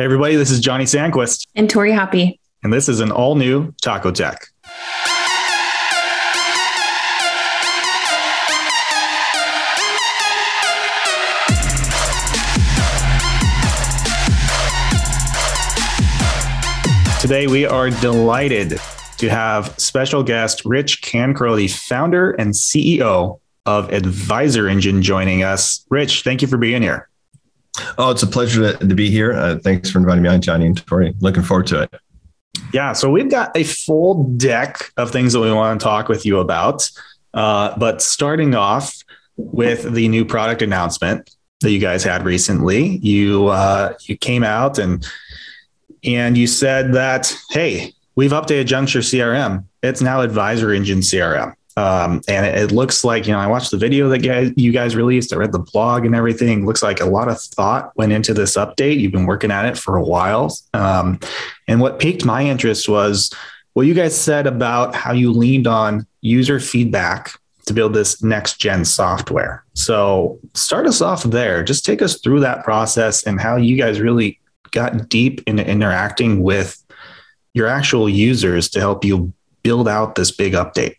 Hey everybody, this is Johnny Sandquist. And Tori Hoppy. And this is an all new Taco Tech. Today, we are delighted to have special guest Rich Cancro, the founder and CEO of Advisor Engine, joining us. Rich, thank you for being here. Oh, it's a pleasure to, to be here. Uh, thanks for inviting me on, Johnny and Tori. Looking forward to it. Yeah, so we've got a full deck of things that we want to talk with you about. Uh, but starting off with the new product announcement that you guys had recently, you uh, you came out and and you said that hey, we've updated Junxure CRM. It's now Advisor Engine CRM. Um, and it, it, looks like, you know, I watched the video that guys, you guys released, I read the blog and everything. Looks like a lot of thought went into this update. You've been working at it for a while. Um, and what piqued my interest was what you guys said about how you leaned on user feedback to build this next gen software. So start us off there. Just take us through that process and how you guys really got deep into interacting with your actual users to help you build out this big update.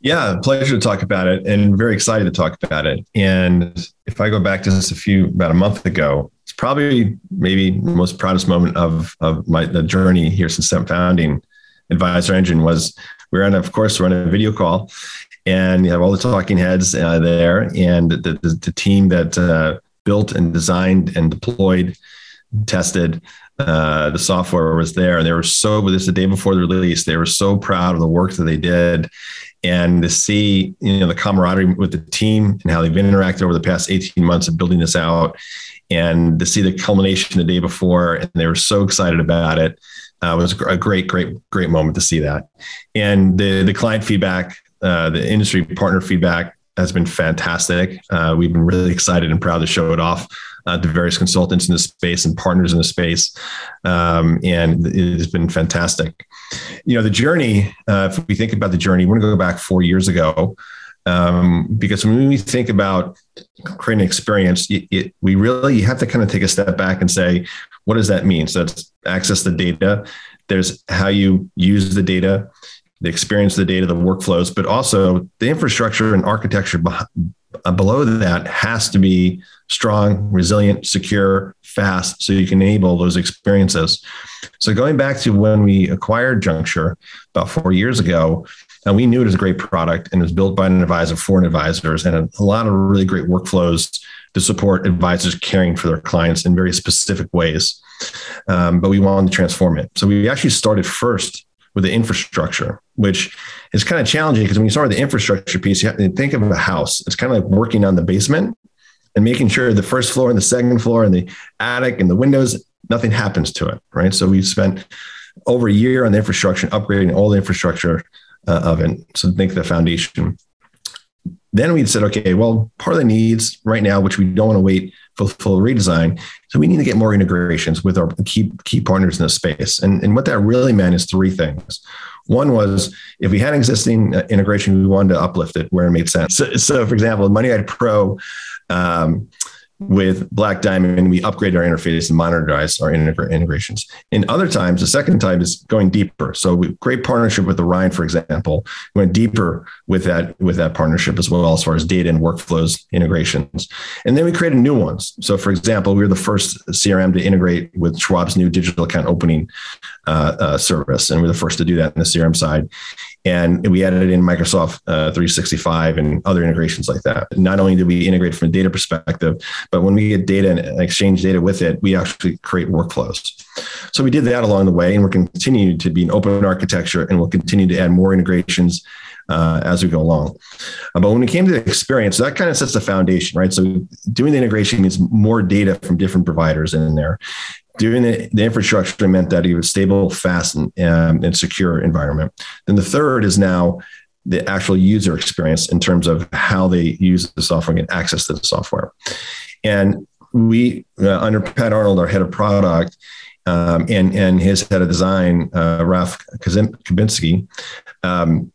Yeah, pleasure to talk about it and very excited to talk about it. And if I go back to just a few, about a month ago, it's probably maybe the most proudest moment of, of my the journey here since I'm founding Advisor Engine was we are on, of course, we're on a video call and you have all the talking heads uh, there and the, the, the team that uh, built and designed and deployed, tested uh, the software was there and they were so this the day before the release they were so proud of the work that they did and to see you know the camaraderie with the team and how they've interacted over the past 18 months of building this out and to see the culmination the day before and they were so excited about it uh, was a great great great moment to see that and the the client feedback uh, the industry partner feedback has been fantastic uh, we've been really excited and proud to show it off uh, to various consultants in the space and partners in the space. Um, and it has been fantastic. You know, the journey, uh, if we think about the journey, we're going to go back four years ago. Um, because when we think about creating experience, it, it, we really you have to kind of take a step back and say, what does that mean? So it's access the data. There's how you use the data, the experience of the data, the workflows, but also the infrastructure and architecture uh, below that has to be strong, resilient, secure, fast, so you can enable those experiences. So going back to when we acquired Junxure about four years ago, and we knew it was a great product and it was built by an advisor for an advisors and a, a lot of really great workflows to support advisors caring for their clients in very specific ways. Um, but we wanted to transform it. So we actually started first with the infrastructure, which is kind of challenging because when you start with the infrastructure piece, you have to think of a house. It's kind of like working on the basement and making sure the first floor and the second floor and the attic and the windows, nothing happens to it, right? So we spent over a year on the infrastructure, upgrading all the infrastructure uh, of it. So think the foundation. Then we said, okay, well, part of the needs right now, which we don't want to wait for full redesign, so we need to get more integrations with our key key partners in the space. And, and what that really meant is three things. One was if we had existing uh, integration, we wanted to uplift it where it made sense. So, so for example, MoneyGuide Pro um, with Black Diamond, we upgrade our interface and monitored our integrations. In other times, the second time is going deeper. So we, great partnership with Orion, for example, we went deeper with that with that partnership as well as far as data and workflows integrations. And then we created new ones. So for example, we were the first CRM to integrate with Schwab's new digital account opening uh, uh, service, and we're the first to do that in the CRM side and we added in Microsoft uh, 365 and other integrations like that. Not only did we integrate from a data perspective, but when we get data and exchange data with it, we actually create workflows. So we did that along the way, and we're continuing to be an open architecture, and we'll continue to add more integrations uh, as we go along. Uh, but when it came to the experience, that kind of sets the foundation, right? So doing the integration means more data from different providers in there doing the, the infrastructure meant that you have a stable, fast, and, um, and secure environment. Then the third is now the actual user experience in terms of how they use the software and access to the software. And we, uh, under Pat Arnold, our head of product, um, and and his head of design, uh, Ralph Kabinski, um,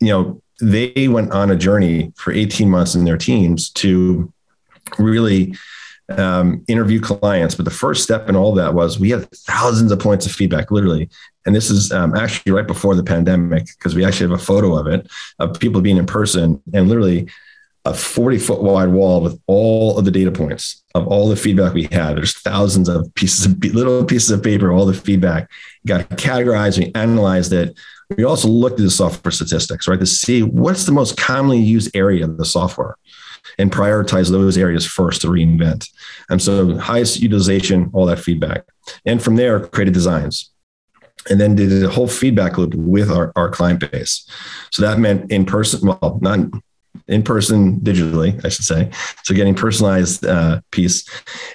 you know, they went on a journey for 18 months in their teams to really um, interview clients. But the first step in all that was we had thousands of points of feedback, literally. And this is um, actually right before the pandemic because we actually have a photo of it of people being in person and literally a 40 foot wide wall with all of the data points of all the feedback we had. There's thousands of pieces of little pieces of paper, all the feedback got categorized, we analyzed it. We also looked at the software statistics, right, to see what's the most commonly used area of the software and prioritize those areas first to reinvent. And so highest utilization, all that feedback. And from there, created designs. And then did a whole feedback loop with our, our client base. So that meant in person, well, not in person digitally, I should say. So getting personalized uh, piece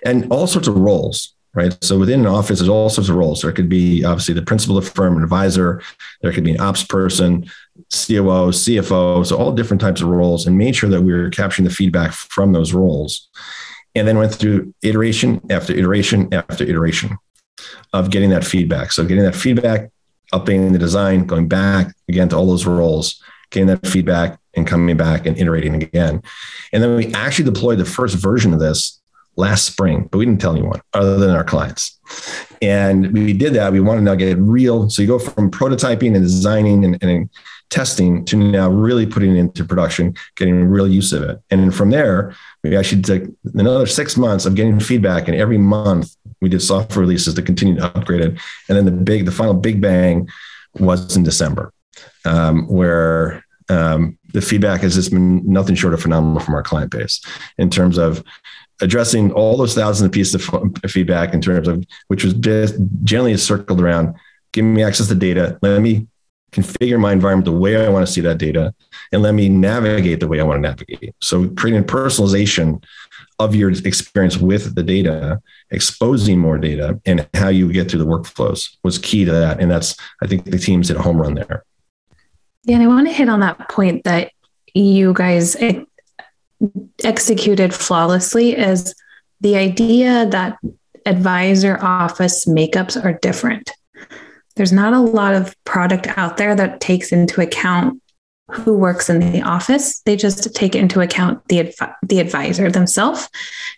and all sorts of roles right? So within an office, there's all sorts of roles. There could be obviously the principal of the firm, an advisor. There could be an ops person, COO, CFO. So all different types of roles, and made sure that we were capturing the feedback from those roles, and then went through iteration after iteration after iteration of getting that feedback. So getting that feedback, updating the design, going back again to all those roles, getting that feedback, and coming back and iterating again. And then we actually deployed the first version of this last spring, but we didn't tell anyone other than our clients. And we did that. We wanted to now get real. So you go from prototyping and designing and, and testing to now really putting it into production, getting real use of it. And from there, we actually took another six months of getting feedback. And every month we did software releases to continue to upgrade it. And then the big, the final big bang was in December, um, where um, the feedback has just been nothing short of phenomenal from our client base in terms of addressing all those thousands of pieces of feedback in terms of which was just generally circled around give me access to data let me configure my environment the way i want to see that data and let me navigate the way i want to navigate. So creating personalization of your experience with the data exposing more data and how you get through the workflows was key to that and that's i think the teams did a home run there. Yeah and i want to hit on that point that you guys executed flawlessly is the idea that advisor office makeups are different. There's not a lot of product out there that takes into account who works in the office. They just take into account the the advisor themselves.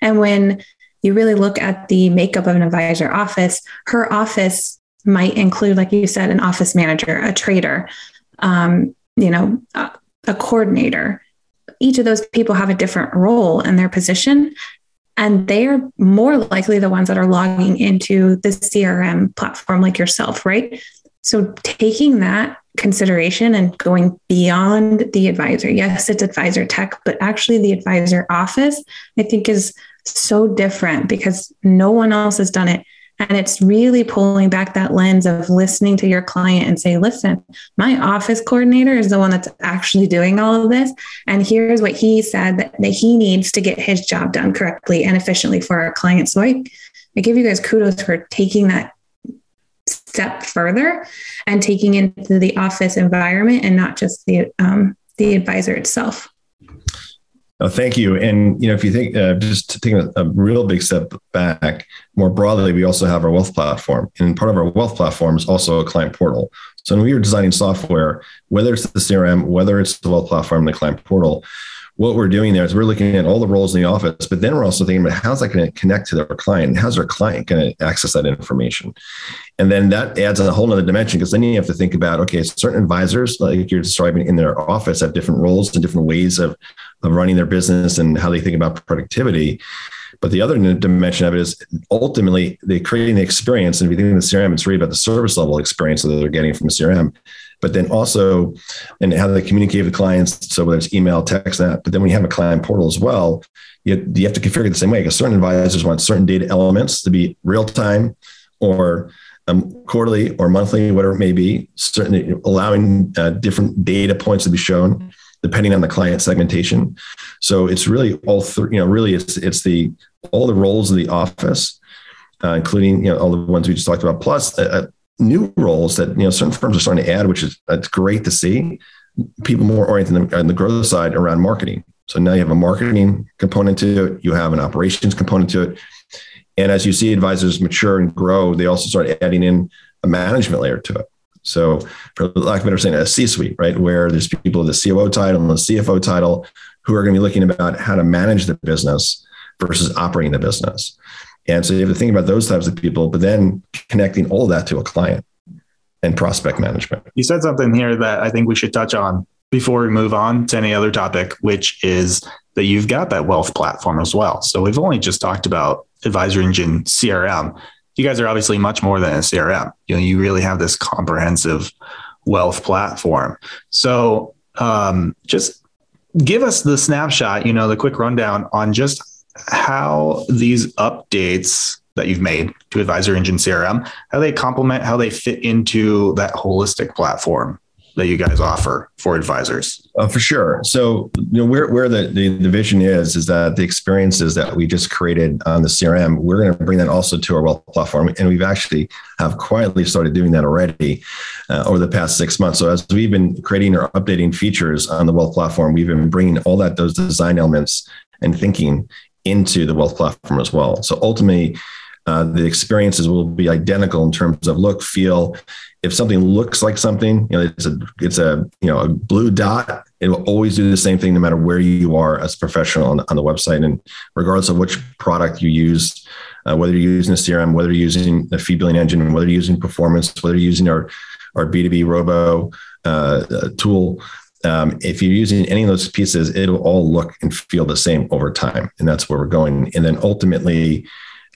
And when you really look at the makeup of an advisor office, her office might include, like you said, an office manager, a trader, um, you know, a, a coordinator, each of those people have a different role in their position. And they are more likely the ones that are logging into the CRM platform like yourself, right? So taking that consideration and going beyond the advisor. Yes, it's advisor tech, but actually the advisor office, I think is so different because no one else has done it. And it's really pulling back that lens of listening to your client and say, listen, my office coordinator is the one that's actually doing all of this. And here's what he said that, that he needs to get his job done correctly and efficiently for our clients. So I, I give you guys kudos for taking that step further and taking into the office environment and not just the um, the advisor itself. Oh, thank you. And you know, if you think uh, just taking a, a, real big step back, more broadly, we also have our wealth platform, and part of our wealth platform is also a client portal. So when we are designing software, whether it's the CRM, whether it's the wealth platform, the client portal, what we're doing there is we're looking at all the roles in the office, but then we're also thinking about how's that going to connect to their client how's their client going to access that information. And then that adds a whole other dimension because then you have to think about, okay, certain advisors, like you're describing in their office, have different roles and different ways of, of running their business and how they think about productivity. But the other dimension of it is ultimately they're creating the experience. And if you think of the CRM, it's really about the service level experience that they're getting from the CRM but then also and how they communicate with clients. So whether it's email, text, that, but then when you have a client portal as well, you, you have to configure the same way because certain advisors want certain data elements to be real time or um, quarterly or monthly, whatever it may be, certainly allowing uh, different data points to be shown depending on the client segmentation. So it's really all three, you know, really it's, it's the, all the roles of the office, uh, including, you know, all the ones we just talked about, plus uh, new roles that you know certain firms are starting to add, which is that's great to see. People more oriented on the growth side around marketing. So now you have a marketing component to it, you have an operations component to it, and as you see advisors mature and grow, they also start adding in a management layer to it. So, for lack of better saying, a C-suite, right, where there's people with the COO title and the CFO title who are going to be looking about how to manage the business versus operating the business. And so you have to think about those types of people, but then connecting all of that to a client and prospect management. You said something here that I think we should touch on before we move on to any other topic, which is that you've got that wealth platform as well. So we've only just talked about Advisor Engine CRM. You guys are obviously much more than a CRM. You know, you really have this comprehensive wealth platform. So um, just give us the snapshot, you know, the quick rundown on just how these updates that you've made to Advisor Engine CRM, how they complement, how they fit into that holistic platform that you guys offer for advisors? Uh, for sure. So, you know, where, where the, the, the, vision is, is that the experiences that we just created on the CRM, we're going to bring that also to our wealth platform. And we've actually have quietly started doing that already uh, over the past six months. So as we've been creating or updating features on the wealth platform, we've been bringing all that, those design elements and thinking into the wealth platform as well. So ultimately, uh, the experiences will be identical in terms of look, feel. If something looks like something, you know, it's a it's a you know a blue dot. It will always do the same thing no matter where you are as a professional on, on the website, and regardless of which product you use, uh, whether you're using a CRM, whether you're using a fee billing engine, whether you're using performance, whether you're using our our B2B Robo uh, tool, um, if you're using any of those pieces, it'll all look and feel the same over time. And that's where we're going. And then ultimately,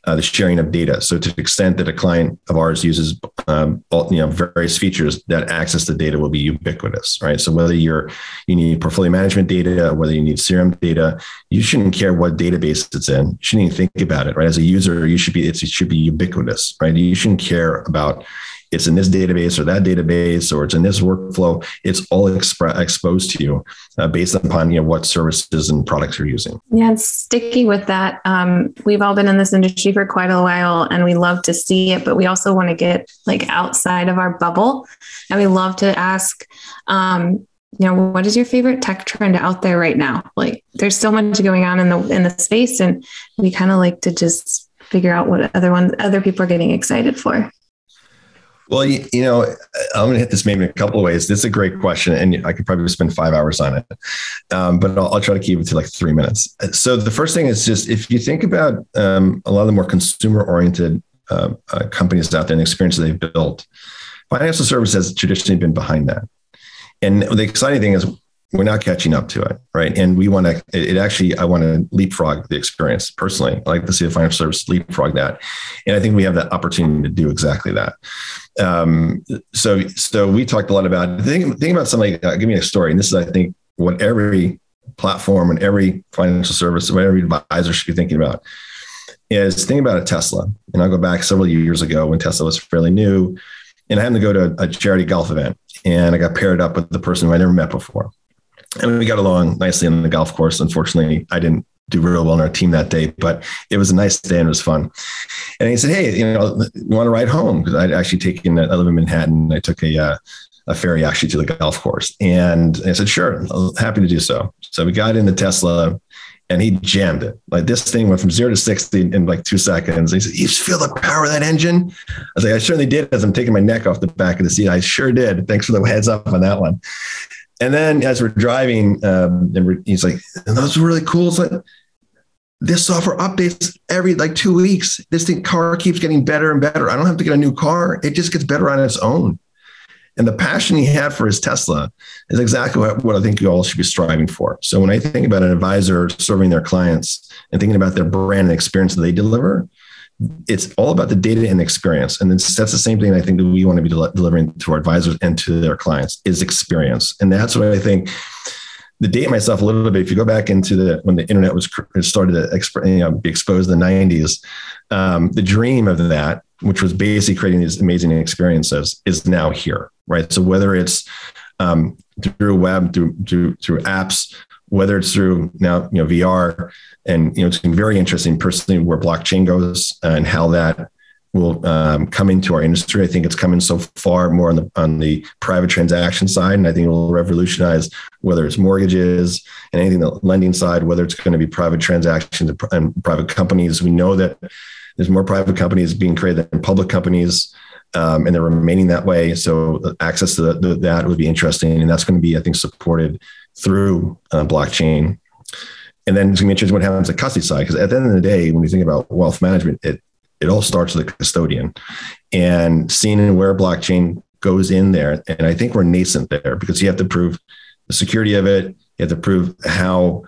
uh, the sharing of data. So to the extent that a client of ours uses um, all, you know various features, that access to data will be ubiquitous, right? So whether you're you need portfolio management data, whether you need CRM data, you shouldn't care what database it's in. You shouldn't even think about it, right? As a user, you should be it should be ubiquitous, right? You shouldn't care about it's in this database or that database or it's in this workflow. It's all exposed to you uh, based upon you know what services and products you're using. Yeah sticking with that. Um, we've all been in this industry for quite a while and we love to see it but we also want to get like outside of our bubble and we love to ask um, you know what is your favorite tech trend out there right now? Like there's so much going on in the in the space and we kind of like to just figure out what other ones other people are getting excited for well, you, you, know, I'm going to hit this maybe in a couple of ways. This is a great question, and I could probably spend five hours on it, um, but I'll, I'll, try to keep it to like three minutes. So the first thing is just if you think about um, a lot of the more consumer-oriented uh, uh, companies out there and the experiences they've built, financial services has traditionally been behind that. And the exciting thing is we're not catching up to it, right? And we want to. It, actually, I want to leapfrog the experience personally. I like to see the financial service leapfrog that, and I think we have that opportunity to do exactly that. Um, so, so we talked a lot about think, think about something. Uh, give me a story, and this is, I think, what every platform and every financial service, what every advisor should be thinking about is think about a Tesla. And I'll go back several years ago when Tesla was fairly new, and I happened to go to a charity golf event, and I got paired up with the person who I never met before and we got along nicely on the golf course. Unfortunately, I didn't do real well on our team that day, but it was a nice day and it was fun. And he said, "Hey, you know, you want to ride home?" Because I'd actually taken, I live in Manhattan. I took a uh, a ferry actually to the golf course, and I said, "Sure, happy to do so." So we got in the Tesla. And he jammed it. Like this thing went from zero to 60 in like two seconds. He said, You feel the power of that engine? I was like, I certainly did as I'm taking my neck off the back of the seat. I sure did. Thanks for the heads up on that one. And then as we're driving, um, and he's like, "Those are really cool." It's like this software updates every like two weeks. This thing car keeps getting better and better. I don't have to get a new car; it just gets better on its own. And the passion he had for his Tesla is exactly what, what I think you all should be striving for. So when I think about an advisor serving their clients and thinking about their brand and experience that they deliver, it's all about the data and experience. And that's the same thing I think that we want to be del- delivering to our advisors and to their clients is experience. And that's what I think the date myself a little bit. If you go back into the, when the internet was started to exp- you know, be exposed in the nineties, um, the dream of that, which was basically creating these amazing experiences is now here, right? So whether it's um, through web, through, through, through apps, whether it's through now you know VR, and you know it's been very interesting personally where blockchain goes and how that will um, come into our industry. I think it's coming so far more on the on the private transaction side, and I think it will revolutionize whether it's mortgages and anything the lending side, whether it's going to be private transactions and private companies. We know that there's more private companies being created than public companies. Um, and they're remaining that way. So access to the, the, that would be interesting, and that's going to be, I think, supported through uh, blockchain. And then it's going to be interesting what happens at custody side because at the end of the day, when you think about wealth management, it it all starts with the custodian and seeing where blockchain goes in there. And I think we're nascent there because you have to prove the security of it. You have to prove how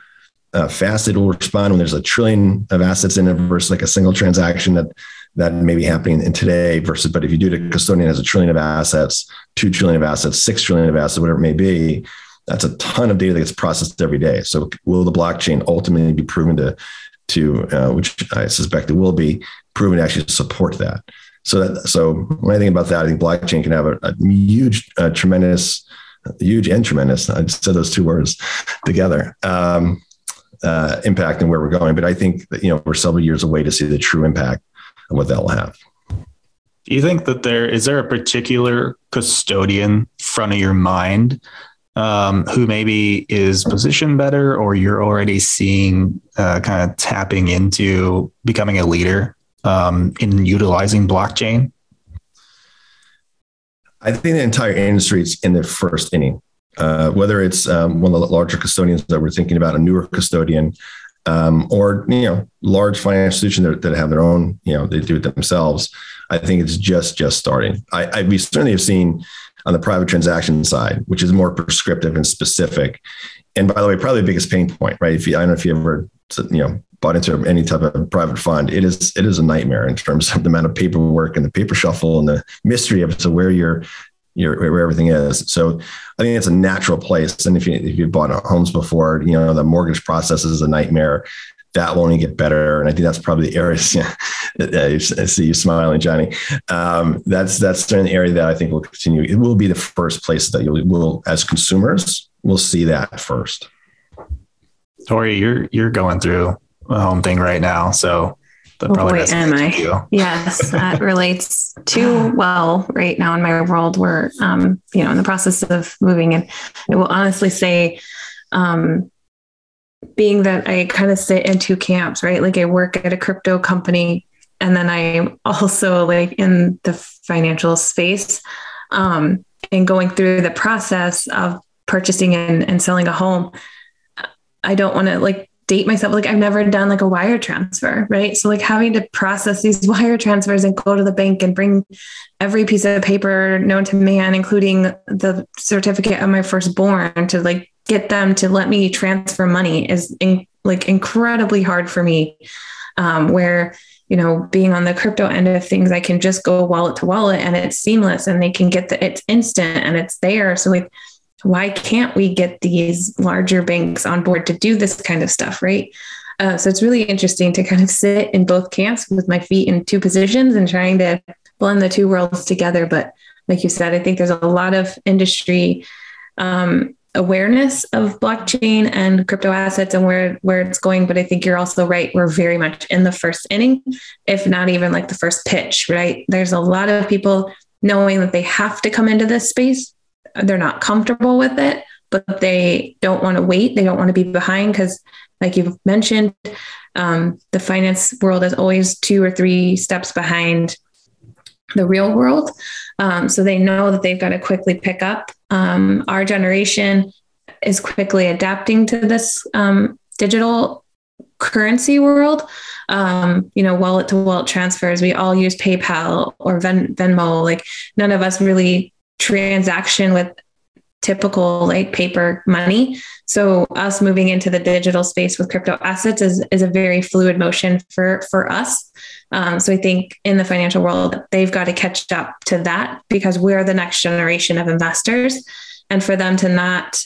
uh, fast it will respond when there's a trillion of assets in it versus like a single transaction that that may be happening in today versus but if you do the custodian has a trillion of assets two trillion of assets six trillion of assets whatever it may be that's a ton of data that gets processed every day so will the blockchain ultimately be proven to to uh, which i suspect it will be proven to actually support that so that so when i think about that i think blockchain can have a, a huge uh, tremendous huge and tremendous i said those two words together um, uh, impact and where we're going. But I think that, you know, we're several years away to see the true impact of what that will have. Do you think that there is there a particular custodian front of your mind um, who maybe is positioned better, or you're already seeing uh, kind of tapping into becoming a leader um, in utilizing blockchain? I think the entire industry is in the first inning. Uh, whether it's um, one of the larger custodians that we're thinking about, a newer custodian, um, or you know, large financial institutions that, that, have their own, you know, they do it themselves. I think it's just just starting. I, I we certainly have seen on the private transaction side, which is more prescriptive and specific. And by the way, probably the biggest pain point, right? If you, I don't know if you ever, you know, bought into any type of private fund, it is it is a nightmare in terms of the amount of paperwork and the paper shuffle and the mystery of to where your your, where everything is. So I think it's a natural place. And if you if you've bought homes before, you know the mortgage process is a nightmare. That will only get better, and I think that's probably the areas. Yeah, I see you smiling, Johnny. Um, that's that's the area that I think will continue. It will be the first place that you will, as consumers, will see that first. Tori, you're you're going through a home thing right now, so that oh boy, am I? Yes, that relates too well right now in my world. We're, um, you know, in the process of moving, and I will honestly say, um, being that I kind of sit in two camps, right? Like I work at a crypto company, and then I'm also like in the financial space, um, and going through the process of purchasing and, and selling a home. I don't want to like date myself like I've never done like a wire transfer, right? So like having to process these wire transfers and go to the bank and bring every piece of paper known to man, including the certificate of my firstborn, to like get them to let me transfer money is in, like incredibly hard for me. Um, where you know being on the crypto end of things, I can just go wallet to wallet and it's seamless, and they can get the it's instant and it's there. So like why can't we get these larger banks on board to do this kind of stuff, right? Uh, so it's really interesting to kind of sit in both camps with my feet in two positions and trying to blend the two worlds together. But like you said, I think there's a lot of industry um, awareness of blockchain and crypto assets and where where it's going. But I think you're also right. We're very much in the first inning, if not even like the first pitch. Right? There's a lot of people knowing that they have to come into this space they're not comfortable with it, but they don't want to wait. They don't want to be behind because, like you've mentioned, um, the finance world is always two or three steps behind the real world. Um, so they know that they've got to quickly pick up. Um, our generation is quickly adapting to this um, digital currency world. Um, you know, wallet to wallet transfers. We all use PayPal or Ven- Venmo. Like none of us really transaction with typical like paper money. So us moving into the digital space with crypto assets is, is a very fluid motion for, for us. Um, so I think in the financial world, they've got to catch up to that because we're the next generation of investors. And for them to not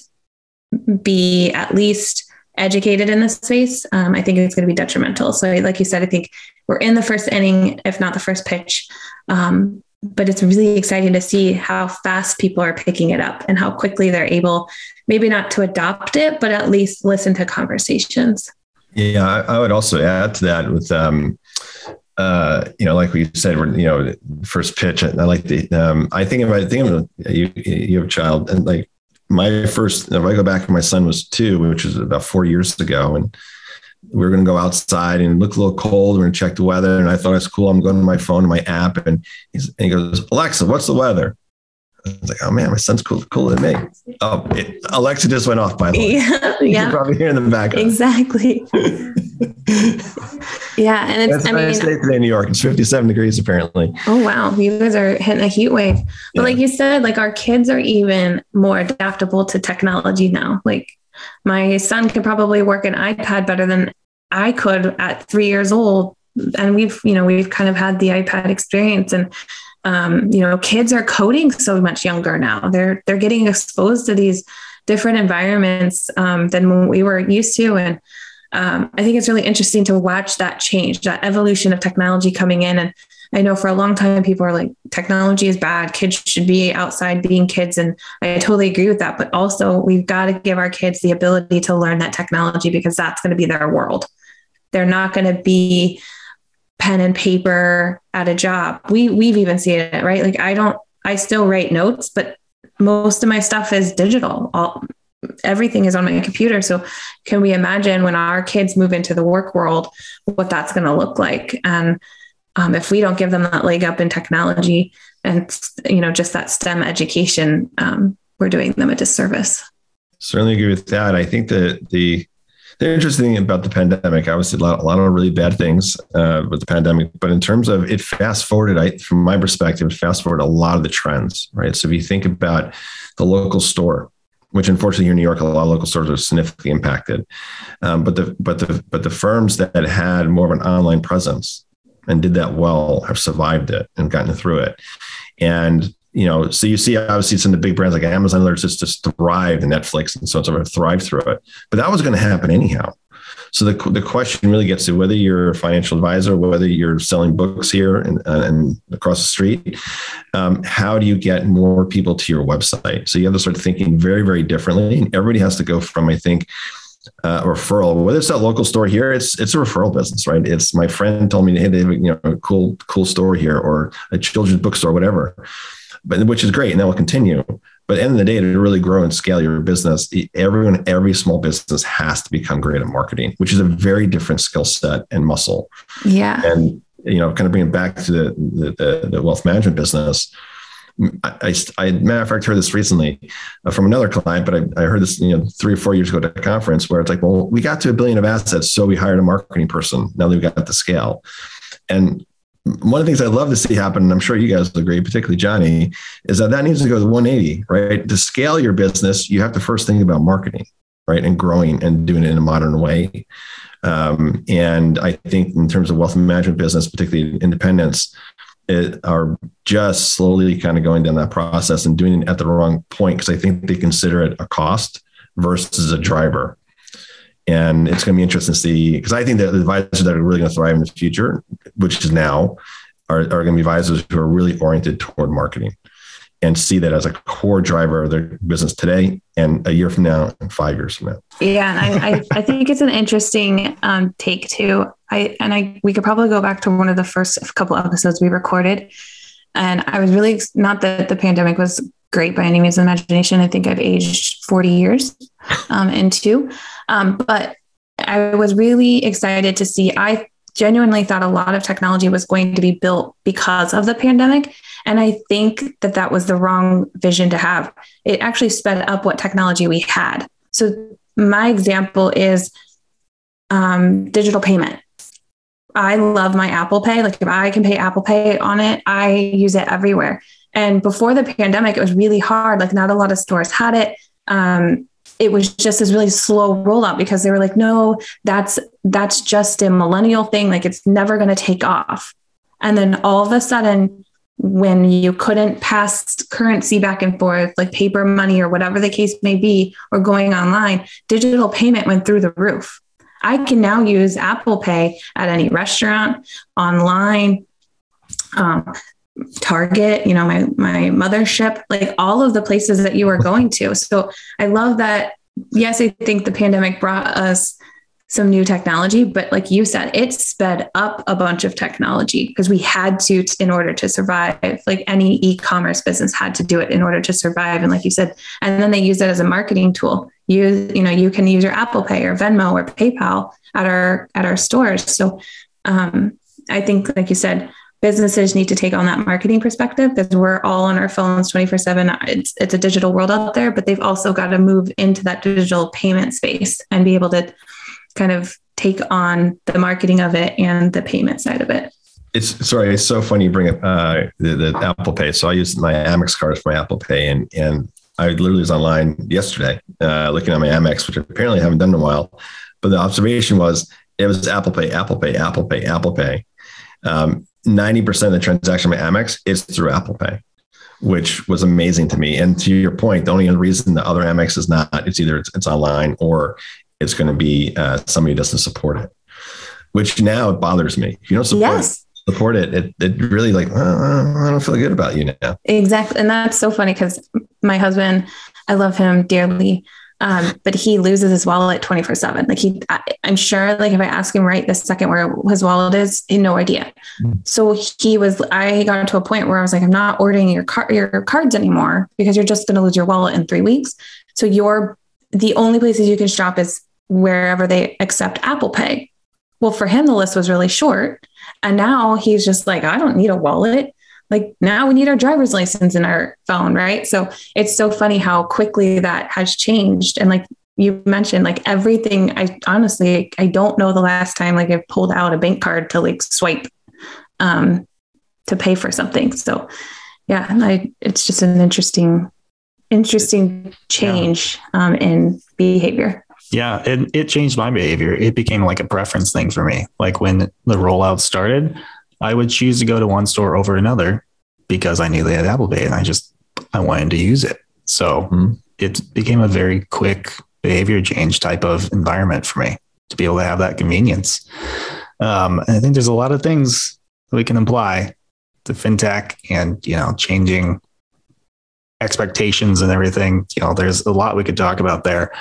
be at least educated in this space, um, I think it's going to be detrimental. So like you said, I think we're in the first inning, if not the first pitch. Um, but it's really exciting to see how fast people are picking it up and how quickly they're able, maybe not to adopt it, but at least listen to conversations. Yeah, I, I would also add to that with, um, uh, you know, like we said, we're, you know, first pitch. I like the, um, I think if I think of you, you have a child and like my first, if I go back, my son was two, which was about four years ago. And, we are going to go outside and look a little cold. We're going to check the weather. And I thought it's cool. I'm going to my phone and my app. And, and he goes, Alexa, what's the weather? I was like, oh man, my son's cool, cooler than me. Oh, it, Alexa just went off by the way. Yeah, You yeah, can probably hear in the background. exactly. Yeah, and it's That's I nice mean, day today in New York. It's 57 degrees apparently. oh wow, you guys are hitting a heat wave. But Yeah. like you said, like our kids are even more adaptable to technology now. Like my son could probably work an iPad better than I could at three years old. And we've, you know, we've kind of had the iPad experience and um, you know, kids are coding so much younger now. They're they're getting exposed to these different environments um, than when we were used to. And um, I think it's really interesting to watch that change, that evolution of technology coming in. And I know for a long time, people are like, technology is bad. Kids should be outside being kids. And I totally agree with that. But also, we've got to give our kids the ability to learn that technology because that's going to be their world. They're not going to be pen and paper at a job. We we've even seen it, right? Like I don't I still write notes, but most of my stuff is digital. All everything is on my computer. So can we imagine when our kids move into the work world what that's going to look like? And um, if we don't give them that leg up in technology and you know just that STEM education, um, we're doing them a disservice. Certainly agree with that. I think that the the interesting thing about the pandemic, obviously, a lot, a lot of really bad things uh, with the pandemic, but in terms of it, fast forwarded, I, from my perspective, fast forward a lot of the trends, right? So if you think about the local store, which unfortunately here in New York, a lot of local stores are significantly impacted, um, but the but the but the firms that had more of an online presence and did that well have survived it and gotten through it, and you know, so you see obviously some of the big brands like Amazon, others just just thrive, and Netflix, and so on, so on, thrive through it. But that was going to happen anyhow. So the, the question really gets to whether you're a financial advisor, whether you're selling books here and, and across the street, um, how do you get more people to your website? So you have to start thinking very, very differently. And everybody has to go from, I think, uh, referral, whether it's a local store here, it's it's a referral business, right? It's my friend told me, hey, they have a, you know a cool cool store here or a children's bookstore, whatever, but which is great, and that will continue. But at the end of the day, to really grow and scale your business, everyone, every small business has to become great at marketing, which is a very different skill set and muscle. Yeah. And you know, kind of bring it back to the the, the wealth management business. I, I, I, matter of fact, heard this recently uh, from another client, but I, I heard this, you know, three or four years ago at a conference where it's like, well, we got to a billion of assets, so we hired a marketing person. Now that we got the scale, and one of the things I'd love to see happen, and I'm sure you guys agree, particularly Johnny, is that that needs to go to 180, right? To scale your business, you have to first think about marketing, right? And growing and doing it in a modern way. Um, and I think in terms of wealth management business, particularly independence, it are just slowly kind of going down that process and doing it at the wrong point because I think they consider it a cost versus a driver. And it's going to be interesting to see because I think that the advisors that are really going to thrive in the future, which is now, are, are going to be advisors who are really oriented toward marketing and see that as a core driver of their business today and a year from now and five years from now. Yeah, and I, I, I think it's an interesting um, take too. I and I we could probably go back to one of the first couple episodes we recorded, and I was really not that the pandemic was great by any means of imagination. I think I've aged forty years um, into, um, but I was really excited to see. I genuinely thought a lot of technology was going to be built because of the pandemic. And I think that that was the wrong vision to have. It actually sped up what technology we had. So, my example is um, digital payment. I love my Apple Pay. Like, if I can pay Apple Pay on it, I use it everywhere. And before the pandemic, it was really hard. Like, not a lot of stores had it. Um, it was just this really slow rollout because they were like, no, that's that's just a millennial thing. Like it's never going to take off. And then all of a sudden, when you couldn't pass currency back and forth, like paper money or whatever the case may be, or going online, digital payment went through the roof. I can now use Apple Pay at any restaurant, online, um, Target, you know, my my mothership, like all of the places that you are going to. So I love that. Yes, I think the pandemic brought us some new technology, but like you said, it sped up a bunch of technology because we had to in order to survive. Like any e-commerce business had to do it in order to survive. And like you said, and then they use it as a marketing tool. You, you know, you can use your Apple Pay or Venmo or PayPal at our at our stores. So um, I think, like you said, businesses need to take on that marketing perspective because we're all on our phones 24 7 it's it's a digital world out there but they've also got to move into that digital payment space and be able to kind of take on the marketing of it and the payment side of it. It's sorry it's so funny you bring up uh, the, the apple pay. So i use my amex cards for my apple pay and and i literally was online yesterday uh, looking at my amex which apparently haven't done in a while. But the observation was it was apple pay apple pay apple pay apple pay. Um, 90% of the transaction by Amex is through Apple Pay, which was amazing to me. And to your point, the only reason the other Amex is not, it's either it's, it's online or it's going to be uh, somebody doesn't support it, which now it bothers me. If you don't support yes. it, support it, it, it really like, uh, I don't feel good about you now. Exactly. And that's so funny because my husband, I love him dearly. Um, but he loses his wallet 24 seven. Like he, I, am sure like if I ask him right this second where his wallet is, he no idea. Mm. So he was, I got to a point where I was like, I'm not ordering your car, your cards anymore because you're just going to lose your wallet in three weeks. So you're the only places you can shop is wherever they accept Apple pay. Well, for him, the list was really short. And now he's just like, I don't need a wallet like now we need our driver's license in our phone, right? So it's so funny how quickly that has changed. And like you mentioned, like everything, I honestly, I don't know the last time like I pulled out a bank card to like swipe um, to pay for something. So yeah, I, it's just an interesting, interesting change yeah. um, in behavior. Yeah, it, it changed my behavior. It became like a preference thing for me. Like when the rollout started, I would choose to go to one store over another because I knew they had Apple Pay and I just I wanted to use it. So mm-hmm. it became a very quick behavior change type of environment for me to be able to have that convenience. Um, and I think there's a lot of things that we can apply to fintech and you know changing expectations and everything. You know, there's a lot we could talk about there.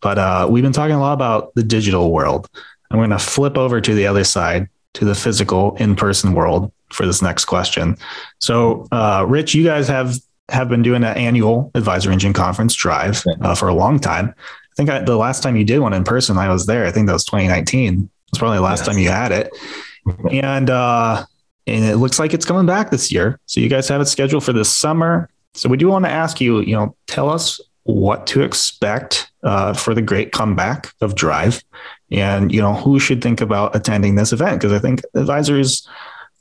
But uh, we've been talking a lot about the digital world. I'm going to flip over to the other side to the physical in-person world for this next question. So, uh, Rich, you guys have have been doing an annual Advisor Engine conference drive uh, for a long time. I think I, the last time you did one in person, I was there. I think that was 2019. It's probably the last yes. time you had it, and uh, and it looks like it's coming back this year. So you guys have it scheduled for this summer. So we do want to ask you, you know, tell us what to expect uh, for the great comeback of Drive and you know who should think about attending this event because i think advisors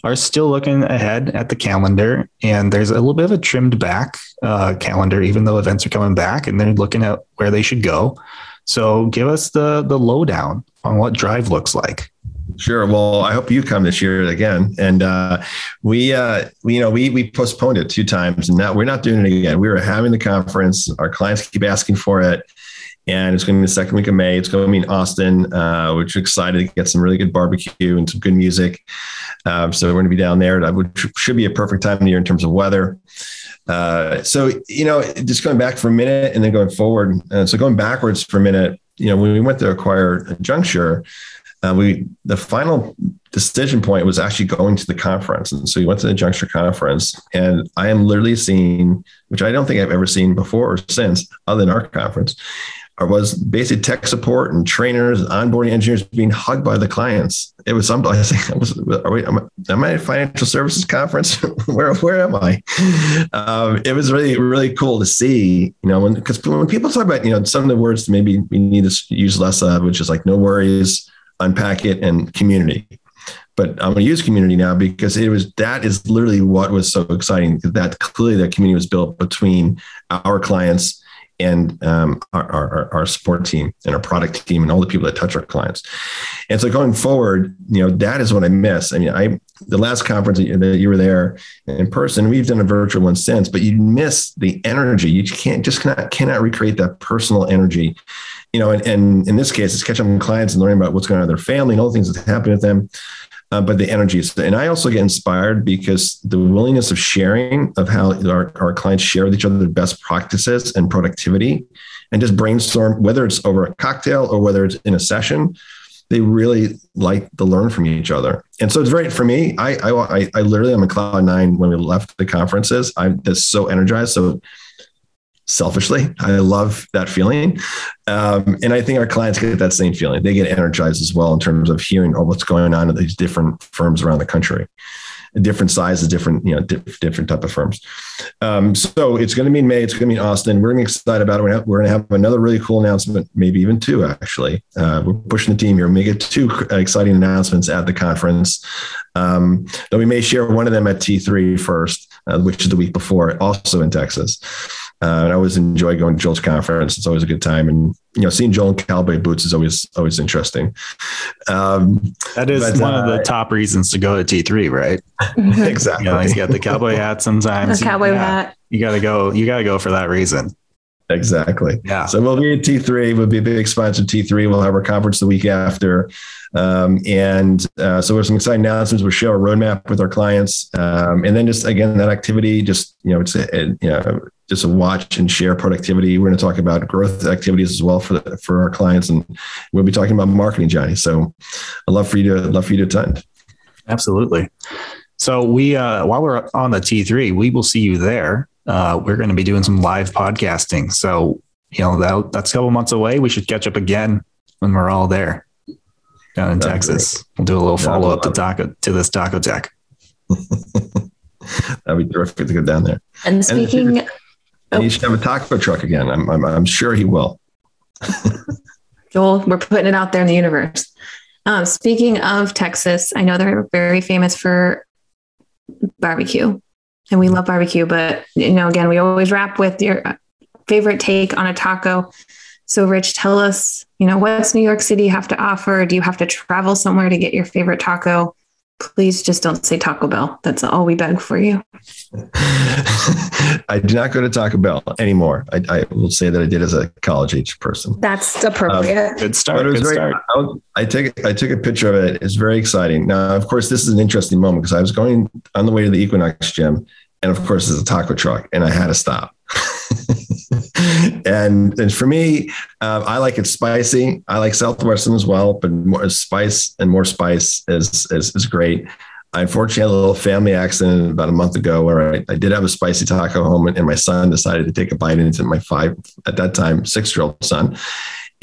are still looking ahead at the calendar and there's a little bit of a trimmed back uh, calendar even though events are coming back and they're looking at where they should go. So give us the the lowdown on what drive looks like Sure. Well, I hope you come this year again. And uh, we, uh, we, you know, we we postponed it two times, and now we're not doing it again. We were having the conference. Our clients keep asking for it, and it's going to be the second week of May. It's going to be in Austin, uh, which we're excited to get some really good barbecue and some good music. Um, so we're going to be down there. That should be a perfect time of year in terms of weather. Uh, so you know, just going back for a minute and then going forward. Uh, so going backwards for a minute, you know, when we went to acquire Junxure, uh, we the final decision point was actually going to the conference, and so we went to the Junxure conference, and I am literally seeing, which I don't think I've ever seen before or since, other than our conference, or was basic tech support and trainers, and onboarding engineers being hugged by the clients. It was something I think was, are we, am, I at a financial services conference? where, where am I? Um, it was really, really cool to see, you know, when, because when people talk about, you know, some of the words maybe we need to use less of, which is like no worries, unpack it and community. But I'm going to use community now because it was, that is literally what was so exciting that clearly that community was built between our clients and um, our, our, our, support team and our product team and all the people that touch our clients. And so going forward, you know, that is what I miss. I mean, I the last conference that you were there in person, we've done a virtual one since, but you miss the energy. You can't just cannot cannot recreate that personal energy. You know, and, and in this case, it's catching clients and learning about what's going on in their family and all the things that happen with them uh, but the energy. And I also get inspired because the willingness of sharing of how our, our clients share with each other the best practices and productivity and just brainstorm, whether it's over a cocktail or whether it's in a session, they really like to learn from each other. And so it's very, for me, I, I, I literally, I'm a cloud nine when we left the conferences. I'm just so energized. So selfishly. I love that feeling. Um, and I think our clients get that same feeling. They get energized as well in terms of hearing what's going on at these different firms around the country. different sizes, different you know diff- different type of firms. Um, so it's going to be in May. It's going to be in Austin. We're going to be excited about it. We're going to have another really cool announcement, maybe even two actually. Uh, we're pushing the team here. We get two exciting announcements at the conference. Um, though we may share one of them at T3 first, uh, which is the week before, also in Texas. Uh, and I always enjoy going to Joel's conference. It's always a good time, and you know, seeing Joel in cowboy boots is always always interesting. Um, that is but, one uh, of the uh, top reasons to go to T3, right? exactly. You know, he's got the cowboy hat sometimes. A cowboy yeah, hat. You got to go. You got to go for that reason. Exactly. Yeah. So we'll be at T3. We'll be a big sponsor of T3. We'll have our conference the week after. Um, and uh, so there's some exciting announcements. We'll share a roadmap with our clients. Um, and then just again, that activity, just, you know, it's a, a, you know, just a watch and share productivity. We're going to talk about growth activities as well for the, for our clients. And we'll be talking about marketing, Johnny. So I'd love for you to love for you to attend. Absolutely. So we, uh, while we're on the T3, we will see you there uh, we're going to be doing some live podcasting. So, you know, that, that's a couple months away. We should catch up again when we're all there down in That'd Texas. We'll do a little follow up to taco to this taco tech. That'd be terrific to go down there. And speaking, and oh. he should have a taco truck again. I'm, I'm, I'm sure he will. Joel, we're putting it out there in the universe. Um, speaking of Texas, I know they're very famous for barbecue and we love barbecue, but you know, again, we always wrap with your favorite take on a taco. So, Rich, tell us, you know, what's New York City have to offer? Do you have to travel somewhere to get your favorite taco? Please just don't say Taco Bell. That's all we beg for you. I do not go to Taco Bell anymore. I, I, will say that I did as a college age person. That's appropriate. Um, good start. Good very, start. I, I, take I took a picture of it. It's very exciting. Now, of course, this is an interesting moment because I was going on the way to the Equinox gym, and of course, there's a taco truck, and I had to stop. And and for me, uh, I like it spicy. I like Southwestern as well, but more spice and more spice is is, is great. I unfortunately had a little family accident about a month ago where I, I did have a spicy taco home, and, and my son decided to take a bite into my five at that time six year old son,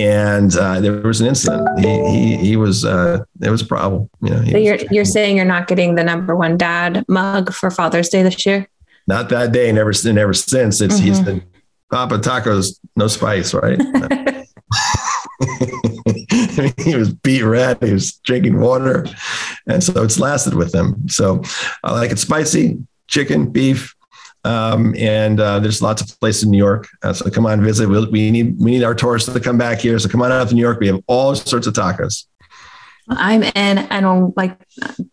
and uh, there was an incident. He he, he was uh, it was a problem. You know, so you're you're saying you're not getting the number one dad mug for Father's Day this year? Not that day, never never since. It's mm-hmm. he's been Papa Tacos, no spice, right? he was beat red. He was drinking water, and so it's lasted with him. So I like it spicy, chicken, beef, um, and uh, there's lots of places in New York. Uh, so come on, visit. we we need we need our tourists to come back here. So come on out to New York. We have all sorts of tacos. I'm in, and like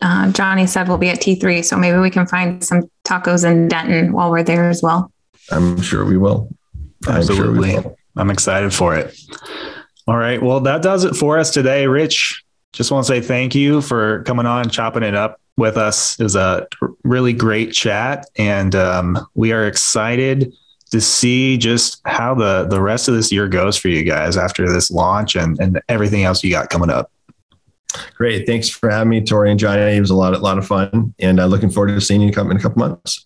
uh, Johnny said, we'll be at T3. So maybe we can find some tacos in Denton while we're there as well. I'm sure we will. Absolutely. I'm, sure I'm excited for it. All right. Well, that does it for us today. Rich, just want to say thank you for coming on and chopping it up with us. It was a really great chat. And um, we are excited to see just how the, the rest of this year goes for you guys after this launch and, and everything else you got coming up. Great. Thanks for having me, Tori and Johnny. It was a lot, a lot of fun. And uh, looking forward to seeing you come in a couple months.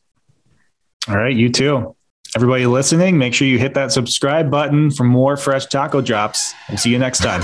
All right. You too. Everybody listening, make sure you hit that subscribe button for more fresh taco drops. We'll see you next time.